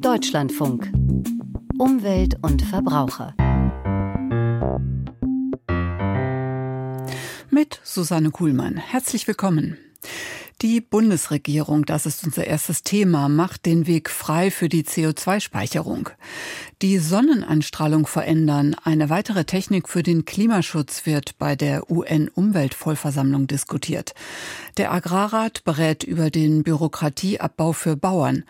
Deutschlandfunk. Umwelt und Verbraucher. Mit Susanne Kuhlmann. Herzlich willkommen. Die Bundesregierung, das ist unser erstes Thema, macht den Weg frei für die CO2-Speicherung. Die Sonnenanstrahlung verändern, eine weitere Technik für den Klimaschutz wird bei der UN-Umweltvollversammlung diskutiert. Der Agrarrat berät über den Bürokratieabbau für Bauern.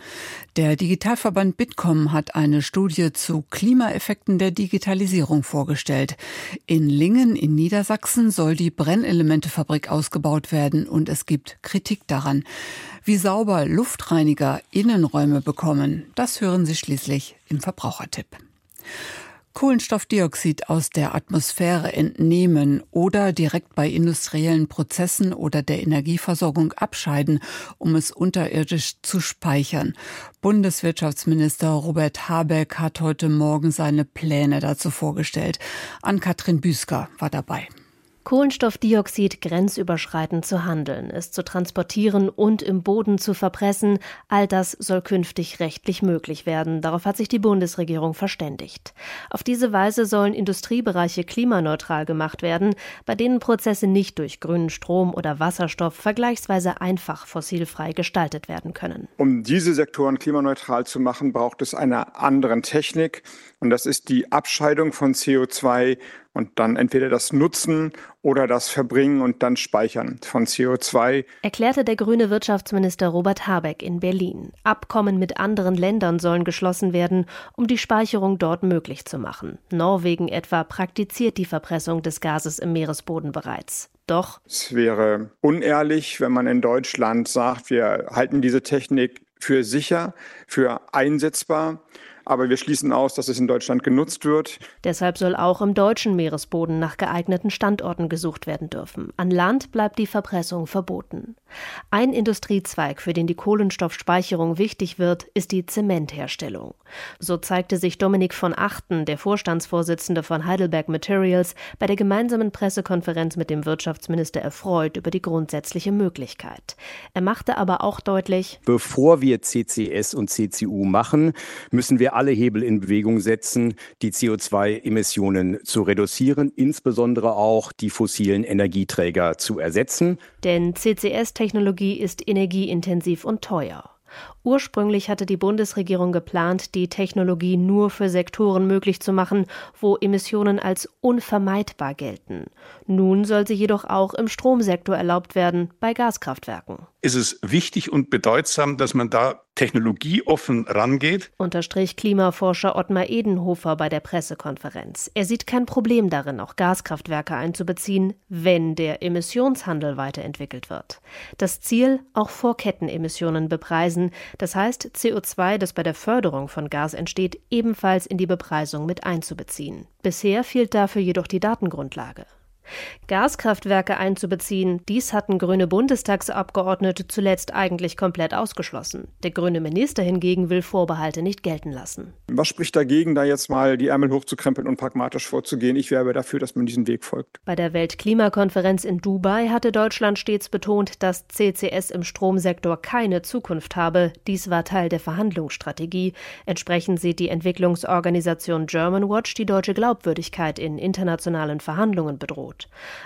Der Digitalverband Bitkom hat eine Studie zu Klimaeffekten der Digitalisierung vorgestellt. In Lingen in Niedersachsen soll die Brennelementefabrik ausgebaut werden und es gibt Kritik daran. Wie sauber Luftreiniger Innenräume bekommen, das hören Sie schließlich im Verbrauchertipp. Kohlenstoffdioxid aus der Atmosphäre entnehmen oder direkt bei industriellen Prozessen oder der Energieversorgung abscheiden, um es unterirdisch zu speichern. Bundeswirtschaftsminister Robert Habeck hat heute Morgen seine Pläne dazu vorgestellt. Ann-Kathrin Büsker war dabei. Kohlenstoffdioxid grenzüberschreitend zu handeln, es zu transportieren und im Boden zu verpressen, all das soll künftig rechtlich möglich werden. Darauf hat sich die Bundesregierung verständigt. Auf diese Weise sollen Industriebereiche klimaneutral gemacht werden, bei denen Prozesse nicht durch grünen Strom oder Wasserstoff vergleichsweise einfach fossilfrei gestaltet werden können. Um diese Sektoren klimaneutral zu machen, braucht es eine andere Technik und das ist die Abscheidung von CO2 und dann entweder das Nutzen oder das Verbringen und dann Speichern von CO2. Erklärte der grüne Wirtschaftsminister Robert Habeck in Berlin. Abkommen mit anderen Ländern sollen geschlossen werden, um die Speicherung dort möglich zu machen. Norwegen etwa praktiziert die Verpressung des Gases im Meeresboden bereits. Doch es wäre unehrlich, wenn man in Deutschland sagt, wir halten diese Technik für sicher, für einsetzbar aber wir schließen aus, dass es in Deutschland genutzt wird. Deshalb soll auch im deutschen Meeresboden nach geeigneten Standorten gesucht werden dürfen. An Land bleibt die Verpressung verboten. Ein Industriezweig, für den die Kohlenstoffspeicherung wichtig wird, ist die Zementherstellung. So zeigte sich Dominik von Achten, der Vorstandsvorsitzende von Heidelberg Materials, bei der gemeinsamen Pressekonferenz mit dem Wirtschaftsminister erfreut über die grundsätzliche Möglichkeit. Er machte aber auch deutlich, bevor wir CCS und CCU machen, müssen wir alle Hebel in Bewegung setzen, die CO2-Emissionen zu reduzieren, insbesondere auch die fossilen Energieträger zu ersetzen. Denn CCS-Technologie ist energieintensiv und teuer. Ursprünglich hatte die Bundesregierung geplant, die Technologie nur für Sektoren möglich zu machen, wo Emissionen als unvermeidbar gelten. Nun soll sie jedoch auch im Stromsektor erlaubt werden, bei Gaskraftwerken. Es ist wichtig und bedeutsam, dass man da technologieoffen rangeht. Unterstrich Klimaforscher Ottmar Edenhofer bei der Pressekonferenz. Er sieht kein Problem darin, auch Gaskraftwerke einzubeziehen, wenn der Emissionshandel weiterentwickelt wird. Das Ziel, auch Vorkettenemissionen bepreisen, das heißt CO2, das bei der Förderung von Gas entsteht, ebenfalls in die Bepreisung mit einzubeziehen. Bisher fehlt dafür jedoch die Datengrundlage. Gaskraftwerke einzubeziehen, dies hatten grüne Bundestagsabgeordnete zuletzt eigentlich komplett ausgeschlossen. Der grüne Minister hingegen will Vorbehalte nicht gelten lassen. Was spricht dagegen, da jetzt mal die Ärmel hochzukrempeln und pragmatisch vorzugehen? Ich werbe dafür, dass man diesen Weg folgt. Bei der Weltklimakonferenz in Dubai hatte Deutschland stets betont, dass CCS im Stromsektor keine Zukunft habe. Dies war Teil der Verhandlungsstrategie. Entsprechend sieht die Entwicklungsorganisation Germanwatch die deutsche Glaubwürdigkeit in internationalen Verhandlungen bedroht.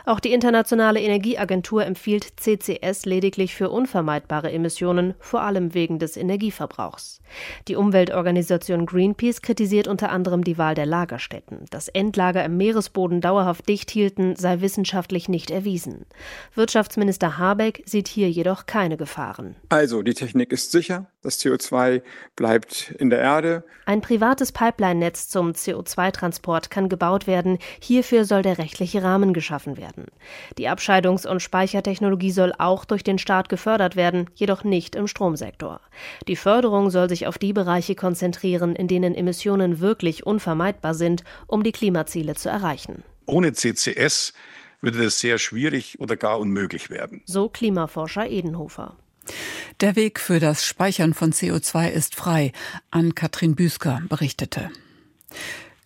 Auch die Internationale Energieagentur empfiehlt CCS lediglich für unvermeidbare Emissionen, vor allem wegen des Energieverbrauchs. Die Umweltorganisation Greenpeace kritisiert unter anderem die Wahl der Lagerstätten. Das Endlager im Meeresboden dauerhaft dicht hielten, sei wissenschaftlich nicht erwiesen. Wirtschaftsminister Habeck sieht hier jedoch keine Gefahren. Also, die Technik ist sicher, das CO2 bleibt in der Erde. Ein privates Pipeline-Netz zum CO2-Transport kann gebaut werden. Hierfür soll der rechtliche Rahmen geschaffen werden. Die Abscheidungs- und Speichertechnologie soll auch durch den Staat gefördert werden, jedoch nicht im Stromsektor. Die Förderung soll sich auf die Bereiche konzentrieren, in denen Emissionen wirklich unvermeidbar sind, um die Klimaziele zu erreichen. Ohne CCS würde das sehr schwierig oder gar unmöglich werden. So Klimaforscher Edenhofer. Der Weg für das Speichern von CO2 ist frei, an Katrin Büsker berichtete.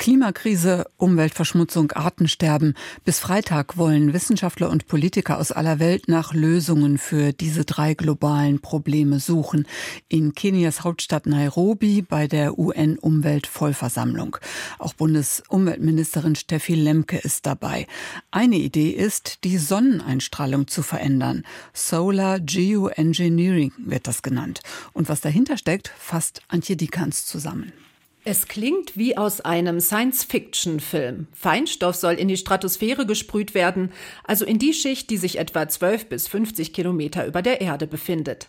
Klimakrise, Umweltverschmutzung, Artensterben. Bis Freitag wollen Wissenschaftler und Politiker aus aller Welt nach Lösungen für diese drei globalen Probleme suchen. In Kenias Hauptstadt Nairobi bei der UN-Umweltvollversammlung. Auch Bundesumweltministerin Steffi Lemke ist dabei. Eine Idee ist, die Sonneneinstrahlung zu verändern. Solar Geoengineering wird das genannt. Und was dahinter steckt, fasst Antje Dikans zusammen. Es klingt wie aus einem Science-Fiction-Film. Feinstoff soll in die Stratosphäre gesprüht werden, also in die Schicht, die sich etwa 12 bis 50 Kilometer über der Erde befindet.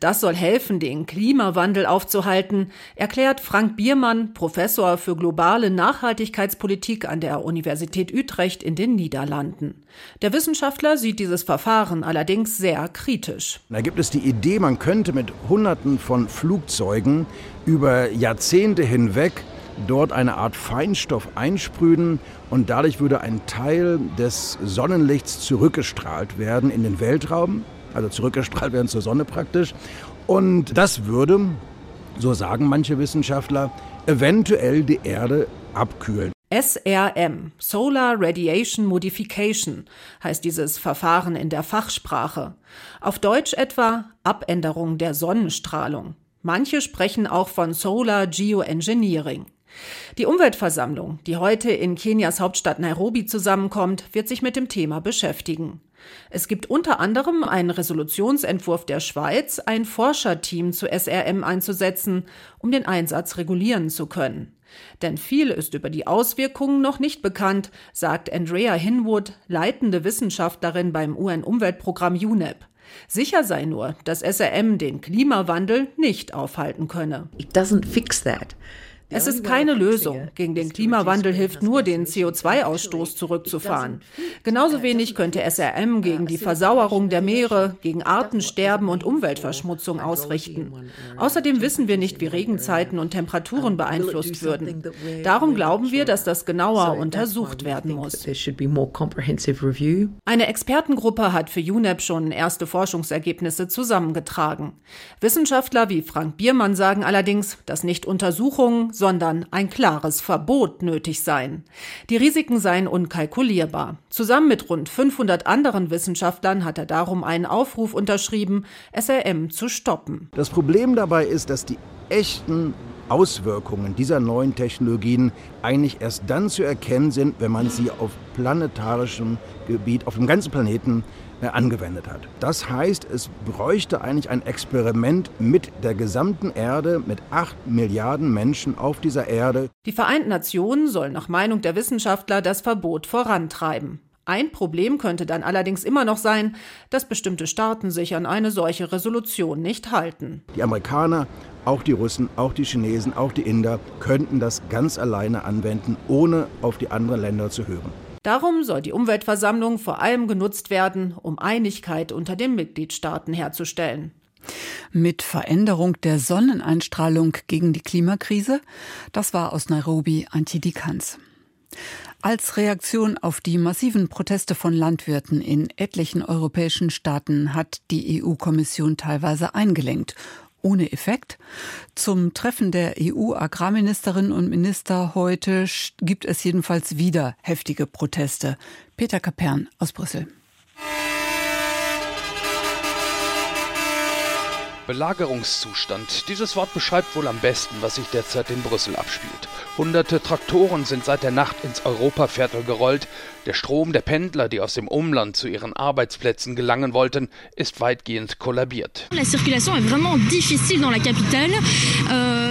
Das soll helfen, den Klimawandel aufzuhalten, erklärt Frank Biermann, Professor für globale Nachhaltigkeitspolitik an der Universität Utrecht in den Niederlanden. Der Wissenschaftler sieht dieses Verfahren allerdings sehr kritisch. Da gibt es die Idee, man könnte mit Hunderten von Flugzeugen über Jahrzehnte hinweg dort eine Art Feinstoff einsprühen und dadurch würde ein Teil des Sonnenlichts zurückgestrahlt werden in den Weltraum also zurückgestrahlt werden zur Sonne praktisch. Und das würde, so sagen manche Wissenschaftler, eventuell die Erde abkühlen. SRM, Solar Radiation Modification, heißt dieses Verfahren in der Fachsprache. Auf Deutsch etwa Abänderung der Sonnenstrahlung. Manche sprechen auch von Solar Geoengineering. Die Umweltversammlung, die heute in Kenias Hauptstadt Nairobi zusammenkommt, wird sich mit dem Thema beschäftigen. Es gibt unter anderem einen Resolutionsentwurf der Schweiz, ein Forscherteam zu SRM einzusetzen, um den Einsatz regulieren zu können. Denn viel ist über die Auswirkungen noch nicht bekannt, sagt Andrea Hinwood, leitende Wissenschaftlerin beim UN-Umweltprogramm UNEP. Sicher sei nur, dass SRM den Klimawandel nicht aufhalten könne. It doesn't fix that. Es ist keine Lösung. Gegen den Klimawandel hilft nur, den CO2-Ausstoß zurückzufahren. Genauso wenig könnte SRM gegen die Versauerung der Meere, gegen Artensterben und Umweltverschmutzung ausrichten. Außerdem wissen wir nicht, wie Regenzeiten und Temperaturen beeinflusst würden. Darum glauben wir, dass das genauer untersucht werden muss. Eine Expertengruppe hat für UNEP schon erste Forschungsergebnisse zusammengetragen. Wissenschaftler wie Frank Biermann sagen allerdings, dass nicht Untersuchungen, sondern ein klares Verbot nötig sein. Die Risiken seien unkalkulierbar. Zusammen mit rund 500 anderen Wissenschaftlern hat er darum einen Aufruf unterschrieben, SRM zu stoppen. Das Problem dabei ist, dass die echten Auswirkungen dieser neuen Technologien eigentlich erst dann zu erkennen sind, wenn man sie auf planetarischem Gebiet, auf dem ganzen Planeten angewendet hat. Das heißt, es bräuchte eigentlich ein Experiment mit der gesamten Erde, mit acht Milliarden Menschen auf dieser Erde. Die Vereinten Nationen sollen nach Meinung der Wissenschaftler das Verbot vorantreiben. Ein Problem könnte dann allerdings immer noch sein, dass bestimmte Staaten sich an eine solche Resolution nicht halten. Die Amerikaner, auch die Russen, auch die Chinesen, auch die Inder könnten das ganz alleine anwenden, ohne auf die anderen Länder zu hören. Darum soll die Umweltversammlung vor allem genutzt werden, um Einigkeit unter den Mitgliedstaaten herzustellen. Mit Veränderung der Sonneneinstrahlung gegen die Klimakrise? Das war aus Nairobi Antje Dikans. Als Reaktion auf die massiven Proteste von Landwirten in etlichen europäischen Staaten hat die EU-Kommission teilweise eingelenkt ohne Effekt. Zum Treffen der EU-Agrarministerinnen und Minister heute gibt es jedenfalls wieder heftige Proteste. Peter Kapern aus Brüssel. Belagerungszustand. Dieses Wort beschreibt wohl am besten, was sich derzeit in Brüssel abspielt. Hunderte Traktoren sind seit der Nacht ins Europaviertel gerollt. Der Strom der Pendler, die aus dem Umland zu ihren Arbeitsplätzen gelangen wollten, ist weitgehend kollabiert. La circulation est vraiment difficile dans la capitale. Euh,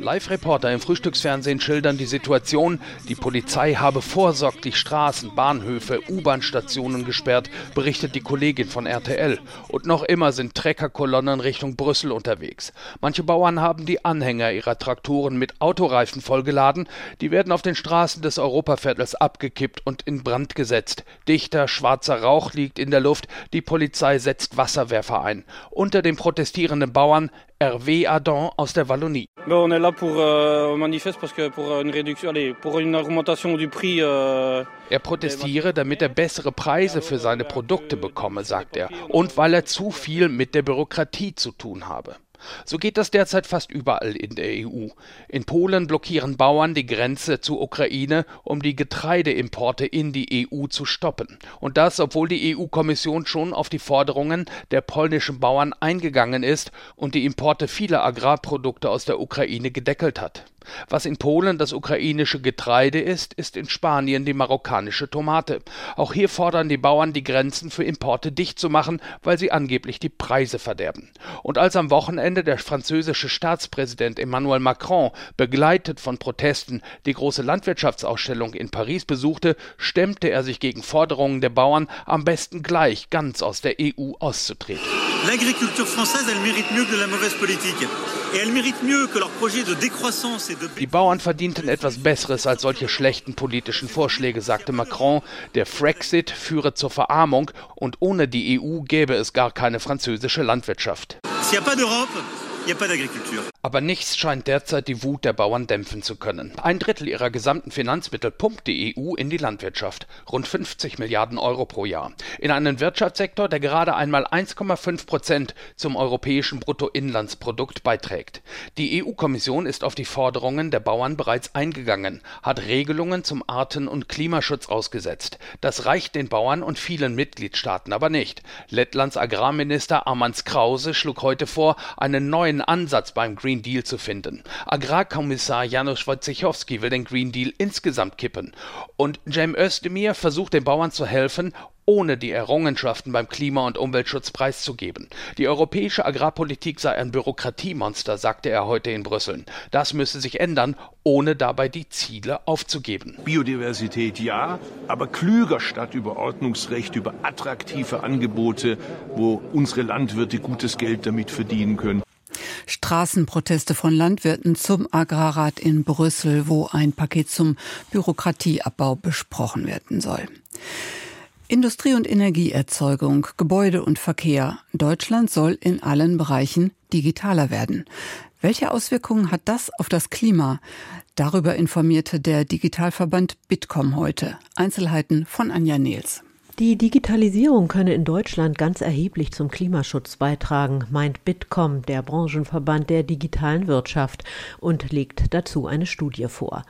Live-Reporter im Frühstücksfernsehen schildern die Situation. Die Polizei habe vorsorglich Straßen, Bahnhöfe, U-Bahn-Stationen gesperrt, berichtet die Kollegin von RTL. Und noch immer sind Treckerkolonnen Richtung Brüssel unterwegs. Manche Bauern haben die Anhänger ihrer Traktoren mit Autoreifen vollgeladen. Die werden auf den Straßen des Europaviertels abgekippt und in Brand gesetzt. Dichter schwarzer Rauch liegt in der Luft. Die Polizei setzt Wasserwerfer ein. Unter den protestierenden Bauern Hervé Adam aus der Wallonie. On est là pour euh, manifeste parce que pour une réduction, allez, pour une augmentation du prix. Euh, er protestiere, damit er bessere Preise für seine Produkte bekomme, sagt er, und weil er zu viel mit der Bürokratie zu tun habe. So geht das derzeit fast überall in der EU. In Polen blockieren Bauern die Grenze zur Ukraine, um die Getreideimporte in die EU zu stoppen. Und das, obwohl die EU-Kommission schon auf die Forderungen der polnischen Bauern eingegangen ist und die Importe vieler Agrarprodukte aus der Ukraine gedeckelt hat. Was in Polen das ukrainische Getreide ist, ist in Spanien die marokkanische Tomate. Auch hier fordern die Bauern, die Grenzen für Importe dicht zu machen, weil sie angeblich die Preise verderben. Und als am Wochenende der französische Staatspräsident Emmanuel Macron, begleitet von Protesten, die große Landwirtschaftsausstellung in Paris besuchte, stemmte er sich gegen Forderungen der Bauern, am besten gleich ganz aus der EU auszutreten. Die Bauern verdienten etwas Besseres als solche schlechten politischen Vorschläge, sagte Macron. Der Frexit führe zur Verarmung und ohne die EU gäbe es gar keine französische Landwirtschaft. S'il n'y a pas d'Europe, Aber nichts scheint derzeit die Wut der Bauern dämpfen zu können. Ein Drittel ihrer gesamten Finanzmittel pumpt die EU in die Landwirtschaft. Rund 50 Milliarden Euro pro Jahr. In einen Wirtschaftssektor, der gerade einmal 1,5 Prozent zum europäischen Bruttoinlandsprodukt beiträgt. Die EU-Kommission ist auf die Forderungen der Bauern bereits eingegangen, hat Regelungen zum Arten- und Klimaschutz ausgesetzt. Das reicht den Bauern und vielen Mitgliedstaaten aber nicht. Lettlands Agrarminister Armands Krause schlug heute vor, einen neuen Ansatz beim Green Green Deal zu finden. Agrarkommissar Janusz Wojciechowski will den Green Deal insgesamt kippen. Und Cem Özdemir versucht den Bauern zu helfen, ohne die Errungenschaften beim Klima- und Umweltschutz preiszugeben. Die europäische Agrarpolitik sei ein Bürokratiemonster, sagte er heute in Brüssel. Das müsse sich ändern, ohne dabei die Ziele aufzugeben. Biodiversität ja, aber klüger statt über Ordnungsrecht, über attraktive Angebote, wo unsere Landwirte gutes Geld damit verdienen können. Straßenproteste von Landwirten zum Agrarrat in Brüssel, wo ein Paket zum Bürokratieabbau besprochen werden soll. Industrie- und Energieerzeugung, Gebäude und Verkehr. Deutschland soll in allen Bereichen digitaler werden. Welche Auswirkungen hat das auf das Klima? Darüber informierte der Digitalverband Bitkom heute. Einzelheiten von Anja Nils. Die Digitalisierung könne in Deutschland ganz erheblich zum Klimaschutz beitragen, meint Bitkom, der Branchenverband der digitalen Wirtschaft, und legt dazu eine Studie vor.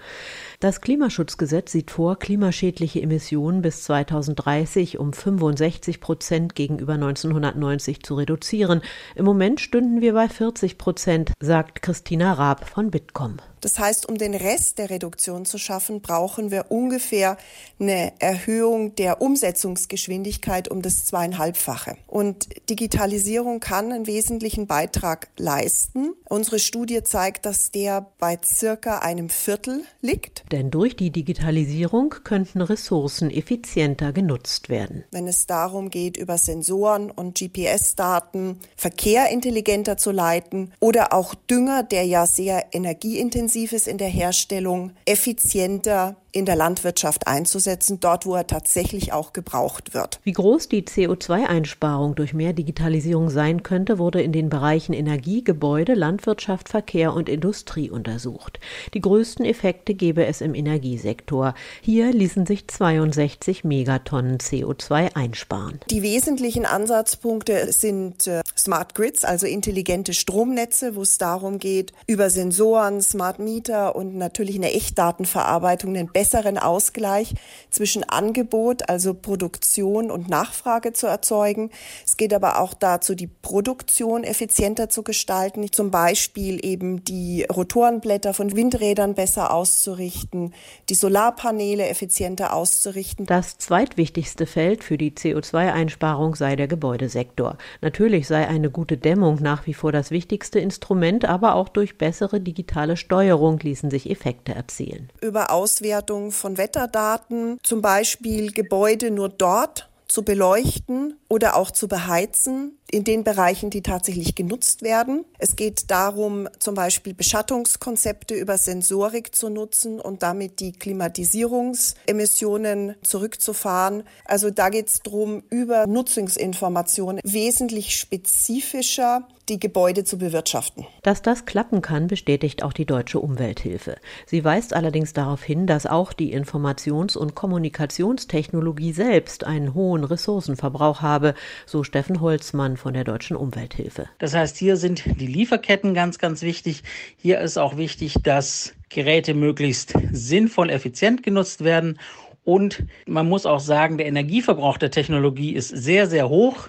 Das Klimaschutzgesetz sieht vor, klimaschädliche Emissionen bis 2030 um 65 Prozent gegenüber 1990 zu reduzieren. Im Moment stünden wir bei 40 Prozent, sagt Christina Raab von Bitkom. Das heißt, um den Rest der Reduktion zu schaffen, brauchen wir ungefähr eine Erhöhung der Umsetzungsgeschwindigkeit um das zweieinhalbfache. Und Digitalisierung kann einen wesentlichen Beitrag leisten. Unsere Studie zeigt, dass der bei circa einem Viertel liegt. Denn durch die Digitalisierung könnten Ressourcen effizienter genutzt werden. Wenn es darum geht, über Sensoren und GPS-Daten Verkehr intelligenter zu leiten oder auch Dünger, der ja sehr energieintensiv ist in der Herstellung, effizienter in der Landwirtschaft einzusetzen, dort wo er tatsächlich auch gebraucht wird. Wie groß die CO2-Einsparung durch mehr Digitalisierung sein könnte, wurde in den Bereichen Energie, Gebäude, Landwirtschaft, Verkehr und Industrie untersucht. Die größten Effekte gebe es im Energiesektor. Hier ließen sich 62 Megatonnen CO2 einsparen. Die wesentlichen Ansatzpunkte sind äh, Smart Grids, also intelligente Stromnetze, wo es darum geht, über Sensoren, Smart Meter und natürlich eine Echtdatenverarbeitung einen besseren Ausgleich zwischen Angebot, also Produktion und Nachfrage zu erzeugen. Es geht aber auch dazu, die Produktion effizienter zu gestalten, zum Beispiel eben die Rotorenblätter von Windrädern besser auszurichten, die Solarpaneele effizienter auszurichten. Das zweitwichtigste Feld für die CO2-Einsparung sei der Gebäudesektor. Natürlich sei eine gute Dämmung nach wie vor das wichtigste Instrument, aber auch durch bessere digitale Steuerung ließen sich Effekte erzielen. Über Auswertung Auswertung von Wetterdaten, zum Beispiel Gebäude nur dort zu beleuchten oder auch zu beheizen in den Bereichen, die tatsächlich genutzt werden. Es geht darum, zum Beispiel Beschattungskonzepte über Sensorik zu nutzen und damit die Klimatisierungsemissionen zurückzufahren. Also da geht es darum, über Nutzungsinformationen wesentlich spezifischer die Gebäude zu bewirtschaften. Dass das klappen kann, bestätigt auch die Deutsche Umwelthilfe. Sie weist allerdings darauf hin, dass auch die Informations- und Kommunikationstechnologie selbst einen hohen Ressourcenverbrauch habe, so Steffen Holzmann Von der Deutschen Umwelthilfe. Das heißt, hier sind die Lieferketten ganz, ganz wichtig. Hier ist auch wichtig, dass Geräte möglichst sinnvoll, effizient genutzt werden und man muss auch sagen, der Energieverbrauch der Technologie ist sehr, sehr hoch.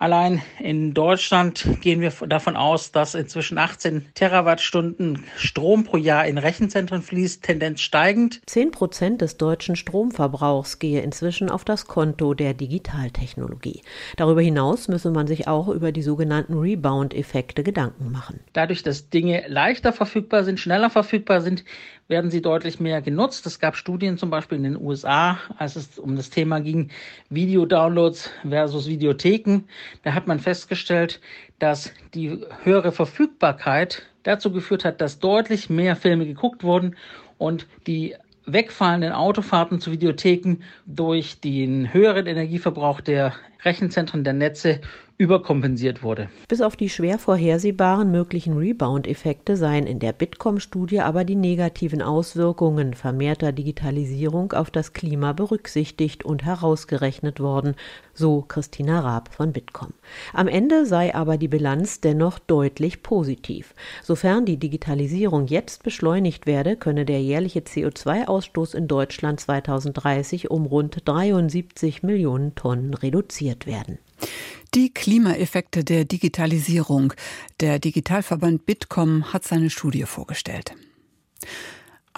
Allein in Deutschland gehen wir davon aus, dass inzwischen 18 Terawattstunden Strom pro Jahr in Rechenzentren fließt, Tendenz steigend. Zehn Prozent des deutschen Stromverbrauchs gehe inzwischen auf das Konto der Digitaltechnologie. Darüber hinaus müsse man sich auch über die sogenannten Rebound-Effekte Gedanken machen. Dadurch, dass Dinge leichter verfügbar sind, schneller verfügbar sind, werden sie deutlich mehr genutzt. Es gab Studien zum Beispiel in den USA, als es um das Thema ging, Videodownloads versus Videotheken. Da hat man festgestellt, dass die höhere Verfügbarkeit dazu geführt hat, dass deutlich mehr Filme geguckt wurden und die wegfallenden Autofahrten zu Videotheken durch den höheren Energieverbrauch der Rechenzentren der Netze überkompensiert wurde. Bis auf die schwer vorhersehbaren möglichen Rebound-Effekte seien in der Bitkom-Studie aber die negativen Auswirkungen vermehrter Digitalisierung auf das Klima berücksichtigt und herausgerechnet worden, so Christina Raab von Bitkom. Am Ende sei aber die Bilanz dennoch deutlich positiv. Sofern die Digitalisierung jetzt beschleunigt werde, könne der jährliche CO2-Ausstoß in Deutschland 2030 um rund 73 Millionen Tonnen reduziert werden. Die Klimaeffekte der Digitalisierung. Der Digitalverband Bitkom hat seine Studie vorgestellt.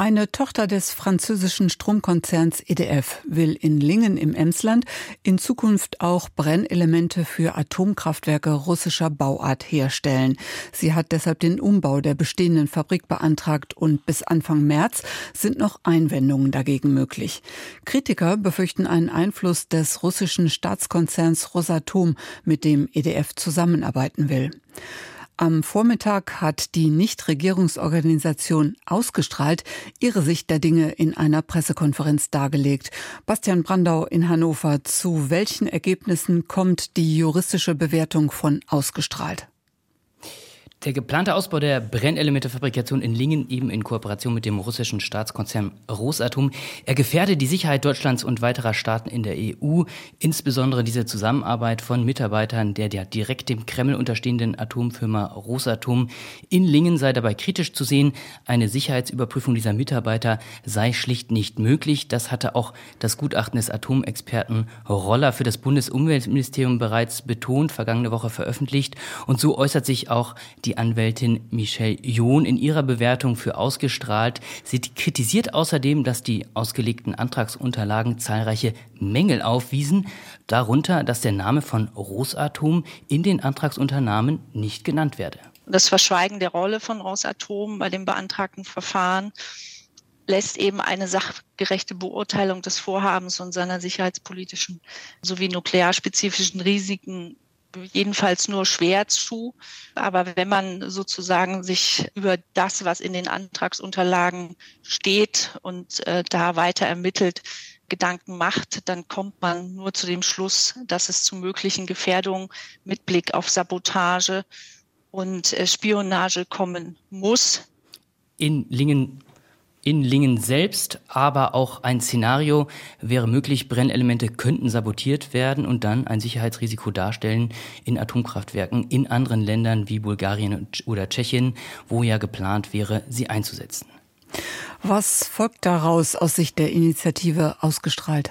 Eine Tochter des französischen Stromkonzerns EDF will in Lingen im Emsland in Zukunft auch Brennelemente für Atomkraftwerke russischer Bauart herstellen. Sie hat deshalb den Umbau der bestehenden Fabrik beantragt und bis Anfang März sind noch Einwendungen dagegen möglich. Kritiker befürchten einen Einfluss des russischen Staatskonzerns Rosatom, mit dem EDF zusammenarbeiten will. Am Vormittag hat die Nichtregierungsorganisation ausgestrahlt ihre Sicht der Dinge in einer Pressekonferenz dargelegt. Bastian Brandau in Hannover. Zu welchen Ergebnissen kommt die juristische Bewertung von ausgestrahlt? Der geplante Ausbau der Brennelementefabrikation in Lingen, eben in Kooperation mit dem russischen Staatskonzern Rosatom, er gefährde die Sicherheit Deutschlands und weiterer Staaten in der EU, insbesondere diese Zusammenarbeit von Mitarbeitern der, der direkt dem Kreml unterstehenden Atomfirma Rosatom. In Lingen sei dabei kritisch zu sehen, eine Sicherheitsüberprüfung dieser Mitarbeiter sei schlicht nicht möglich. Das hatte auch das Gutachten des Atomexperten Roller für das Bundesumweltministerium bereits betont, vergangene Woche veröffentlicht. Und so äußert sich auch die die Anwältin Michelle John in ihrer Bewertung für ausgestrahlt. Sie kritisiert außerdem, dass die ausgelegten Antragsunterlagen zahlreiche Mängel aufwiesen, darunter, dass der Name von Rosatom in den Antragsunternahmen nicht genannt werde. Das Verschweigen der Rolle von Rosatom bei dem beantragten Verfahren lässt eben eine sachgerechte Beurteilung des Vorhabens und seiner sicherheitspolitischen sowie nuklearspezifischen Risiken jedenfalls nur schwer zu. Aber wenn man sozusagen sich über das, was in den Antragsunterlagen steht und äh, da weiter ermittelt, Gedanken macht, dann kommt man nur zu dem Schluss, dass es zu möglichen Gefährdungen mit Blick auf Sabotage und äh, Spionage kommen muss. In Lingen in Lingen selbst, aber auch ein Szenario wäre möglich, Brennelemente könnten sabotiert werden und dann ein Sicherheitsrisiko darstellen in Atomkraftwerken in anderen Ländern wie Bulgarien oder Tschechien, wo ja geplant wäre, sie einzusetzen. Was folgt daraus aus Sicht der Initiative ausgestrahlt?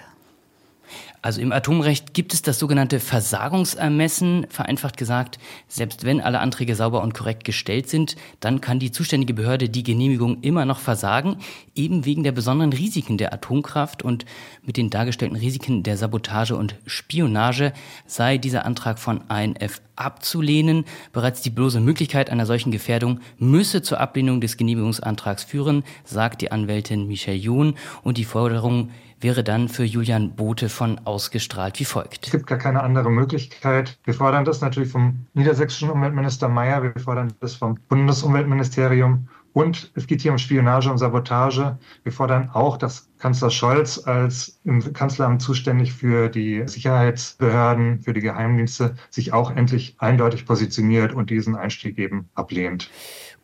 Also im Atomrecht gibt es das sogenannte Versagungsermessen, vereinfacht gesagt, selbst wenn alle Anträge sauber und korrekt gestellt sind, dann kann die zuständige Behörde die Genehmigung immer noch versagen, eben wegen der besonderen Risiken der Atomkraft und mit den dargestellten Risiken der Sabotage und Spionage sei dieser Antrag von ANF abzulehnen. Bereits die bloße Möglichkeit einer solchen Gefährdung müsse zur Ablehnung des Genehmigungsantrags führen, sagt die Anwältin Michelle John und die Forderung wäre dann für Julian Bote von ausgestrahlt wie folgt. Es gibt gar keine andere Möglichkeit. Wir fordern das natürlich vom niedersächsischen Umweltminister Mayer, wir fordern das vom Bundesumweltministerium und es geht hier um Spionage und Sabotage. Wir fordern auch, dass Kanzler Scholz als im Kanzleramt zuständig für die Sicherheitsbehörden, für die Geheimdienste, sich auch endlich eindeutig positioniert und diesen Einstieg eben ablehnt.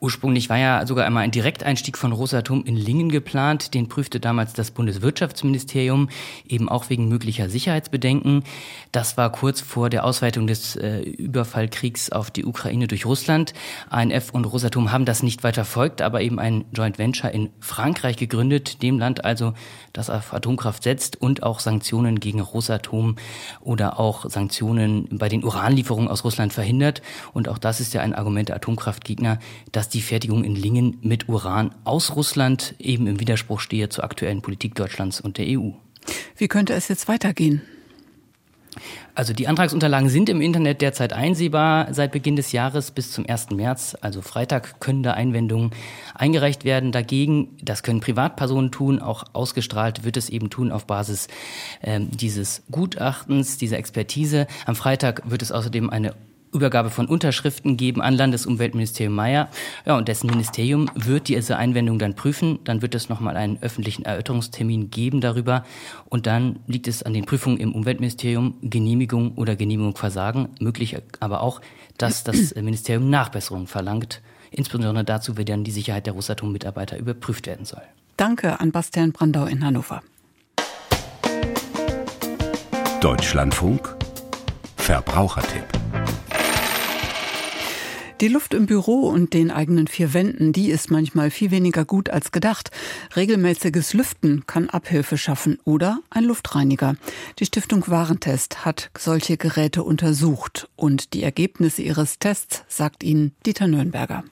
Ursprünglich war ja sogar einmal ein Direkteinstieg von Rosatom in Lingen geplant. Den prüfte damals das Bundeswirtschaftsministerium, eben auch wegen möglicher Sicherheitsbedenken. Das war kurz vor der Ausweitung des äh, Überfallkriegs auf die Ukraine durch Russland. ANF und Rosatom haben das nicht weiter verfolgt, aber eben ein Joint Venture in Frankreich gegründet, dem Land also, das auf Atomkraft setzt und auch Sanktionen gegen Rosatom oder auch Sanktionen bei den Uranlieferungen aus Russland verhindert. Und auch das ist ja ein Argument der Atomkraftgegner, dass dass die Fertigung in Lingen mit Uran aus Russland eben im Widerspruch stehe zur aktuellen Politik Deutschlands und der EU. Wie könnte es jetzt weitergehen? Also die Antragsunterlagen sind im Internet derzeit einsehbar seit Beginn des Jahres bis zum 1. März. Also Freitag können da Einwendungen eingereicht werden. Dagegen, das können Privatpersonen tun, auch ausgestrahlt wird es eben tun auf Basis äh, dieses Gutachtens, dieser Expertise. Am Freitag wird es außerdem eine Übergabe von Unterschriften geben an Landesumweltministerium Mayer. Ja, und dessen Ministerium wird diese Einwendung dann prüfen. Dann wird es nochmal einen öffentlichen Erörterungstermin geben darüber. Und dann liegt es an den Prüfungen im Umweltministerium, Genehmigung oder Genehmigung versagen. Möglich aber auch, dass das Ministerium Nachbesserungen verlangt. Insbesondere dazu, wie dann die Sicherheit der Rosatom-Mitarbeiter überprüft werden soll. Danke an Bastian Brandau in Hannover. Deutschlandfunk Verbrauchertipp die Luft im Büro und den eigenen vier Wänden, die ist manchmal viel weniger gut als gedacht. Regelmäßiges Lüften kann Abhilfe schaffen oder ein Luftreiniger. Die Stiftung Warentest hat solche Geräte untersucht und die Ergebnisse ihres Tests sagt Ihnen Dieter Nürnberger.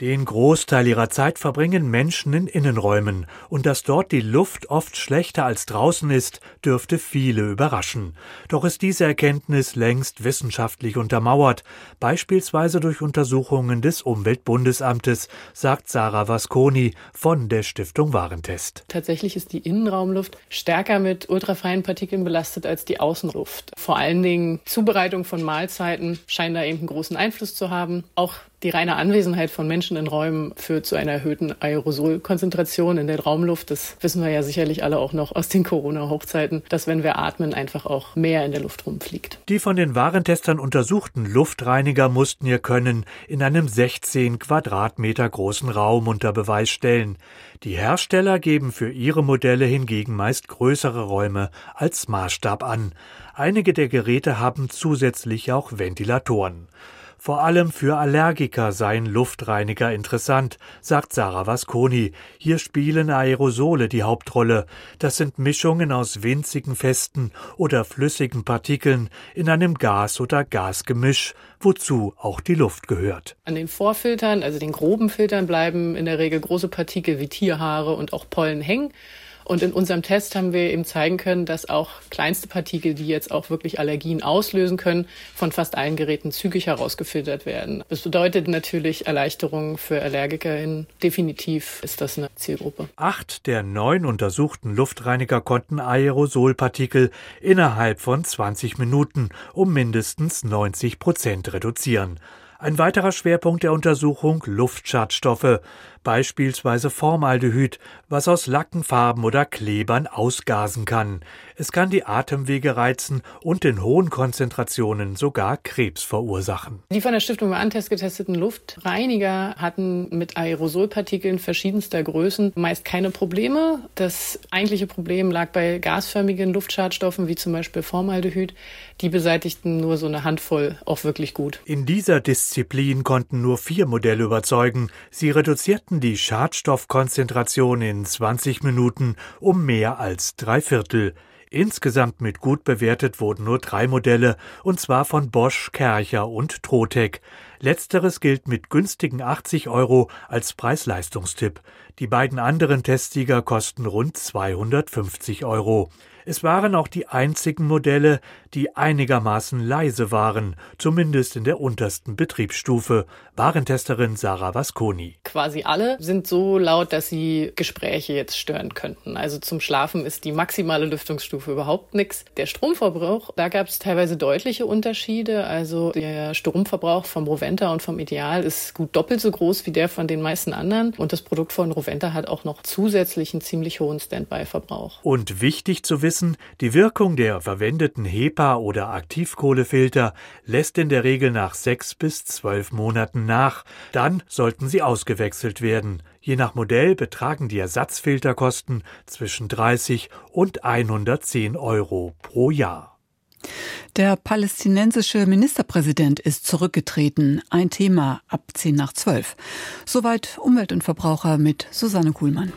Den Großteil ihrer Zeit verbringen Menschen in Innenräumen, und dass dort die Luft oft schlechter als draußen ist, dürfte viele überraschen. Doch ist diese Erkenntnis längst wissenschaftlich untermauert, beispielsweise durch Untersuchungen des Umweltbundesamtes, sagt Sarah Vasconi von der Stiftung Warentest. Tatsächlich ist die Innenraumluft stärker mit ultrafeinen Partikeln belastet als die Außenluft. Vor allen Dingen Zubereitung von Mahlzeiten scheint da eben einen großen Einfluss zu haben. Auch die reine Anwesenheit von Menschen in Räumen führt zu einer erhöhten Aerosolkonzentration in der Raumluft. Das wissen wir ja sicherlich alle auch noch aus den Corona-Hochzeiten, dass wenn wir atmen, einfach auch mehr in der Luft rumfliegt. Die von den Warentestern untersuchten Luftreiniger mussten ihr Können in einem 16 Quadratmeter großen Raum unter Beweis stellen. Die Hersteller geben für ihre Modelle hingegen meist größere Räume als Maßstab an. Einige der Geräte haben zusätzlich auch Ventilatoren. Vor allem für Allergiker seien Luftreiniger interessant, sagt Sarah Vasconi. Hier spielen Aerosole die Hauptrolle. Das sind Mischungen aus winzigen festen oder flüssigen Partikeln in einem Gas- oder Gasgemisch, wozu auch die Luft gehört. An den Vorfiltern, also den groben Filtern, bleiben in der Regel große Partikel wie Tierhaare und auch Pollen hängen. Und in unserem Test haben wir eben zeigen können, dass auch kleinste Partikel, die jetzt auch wirklich Allergien auslösen können, von fast allen Geräten zügig herausgefiltert werden. Das bedeutet natürlich Erleichterungen für AllergikerInnen. Definitiv ist das eine Zielgruppe. Acht der neun untersuchten Luftreiniger konnten Aerosolpartikel innerhalb von 20 Minuten um mindestens 90 Prozent reduzieren. Ein weiterer Schwerpunkt der Untersuchung Luftschadstoffe beispielsweise Formaldehyd, was aus Lacken, Farben oder Klebern ausgasen kann. Es kann die Atemwege reizen und in hohen Konzentrationen sogar Krebs verursachen. Die von der Stiftung Warentest getesteten Luftreiniger hatten mit Aerosolpartikeln verschiedenster Größen meist keine Probleme. Das eigentliche Problem lag bei gasförmigen Luftschadstoffen wie zum Beispiel Formaldehyd. Die beseitigten nur so eine Handvoll auch wirklich gut. In dieser Disziplin konnten nur vier Modelle überzeugen. Sie reduzierten sanken die Schadstoffkonzentration in 20 Minuten um mehr als drei Viertel. Insgesamt mit gut bewertet wurden nur drei Modelle, und zwar von Bosch, Kercher und Trotec. Letzteres gilt mit günstigen 80 Euro als Preis-Leistungstipp. Die beiden anderen Testsieger kosten rund 250 Euro. Es waren auch die einzigen Modelle, die einigermaßen leise waren, zumindest in der untersten Betriebsstufe. Warentesterin Sarah Vasconi. Quasi alle sind so laut, dass sie Gespräche jetzt stören könnten. Also zum Schlafen ist die maximale Lüftungsstufe überhaupt nichts. Der Stromverbrauch, da gab es teilweise deutliche Unterschiede. Also der Stromverbrauch vom Roventa und vom Ideal ist gut doppelt so groß wie der von den meisten anderen. Und das Produkt von Roventa hat auch noch zusätzlichen ziemlich hohen Standby-Verbrauch. Und wichtig zu wissen, die Wirkung der verwendeten HEPA oder Aktivkohlefilter lässt in der Regel nach sechs bis zwölf Monaten nach. Dann sollten sie ausgewechselt werden. Je nach Modell betragen die Ersatzfilterkosten zwischen 30 und 110 Euro pro Jahr. Der palästinensische Ministerpräsident ist zurückgetreten. Ein Thema ab 10 nach 12. Soweit Umwelt und Verbraucher mit Susanne Kuhlmann.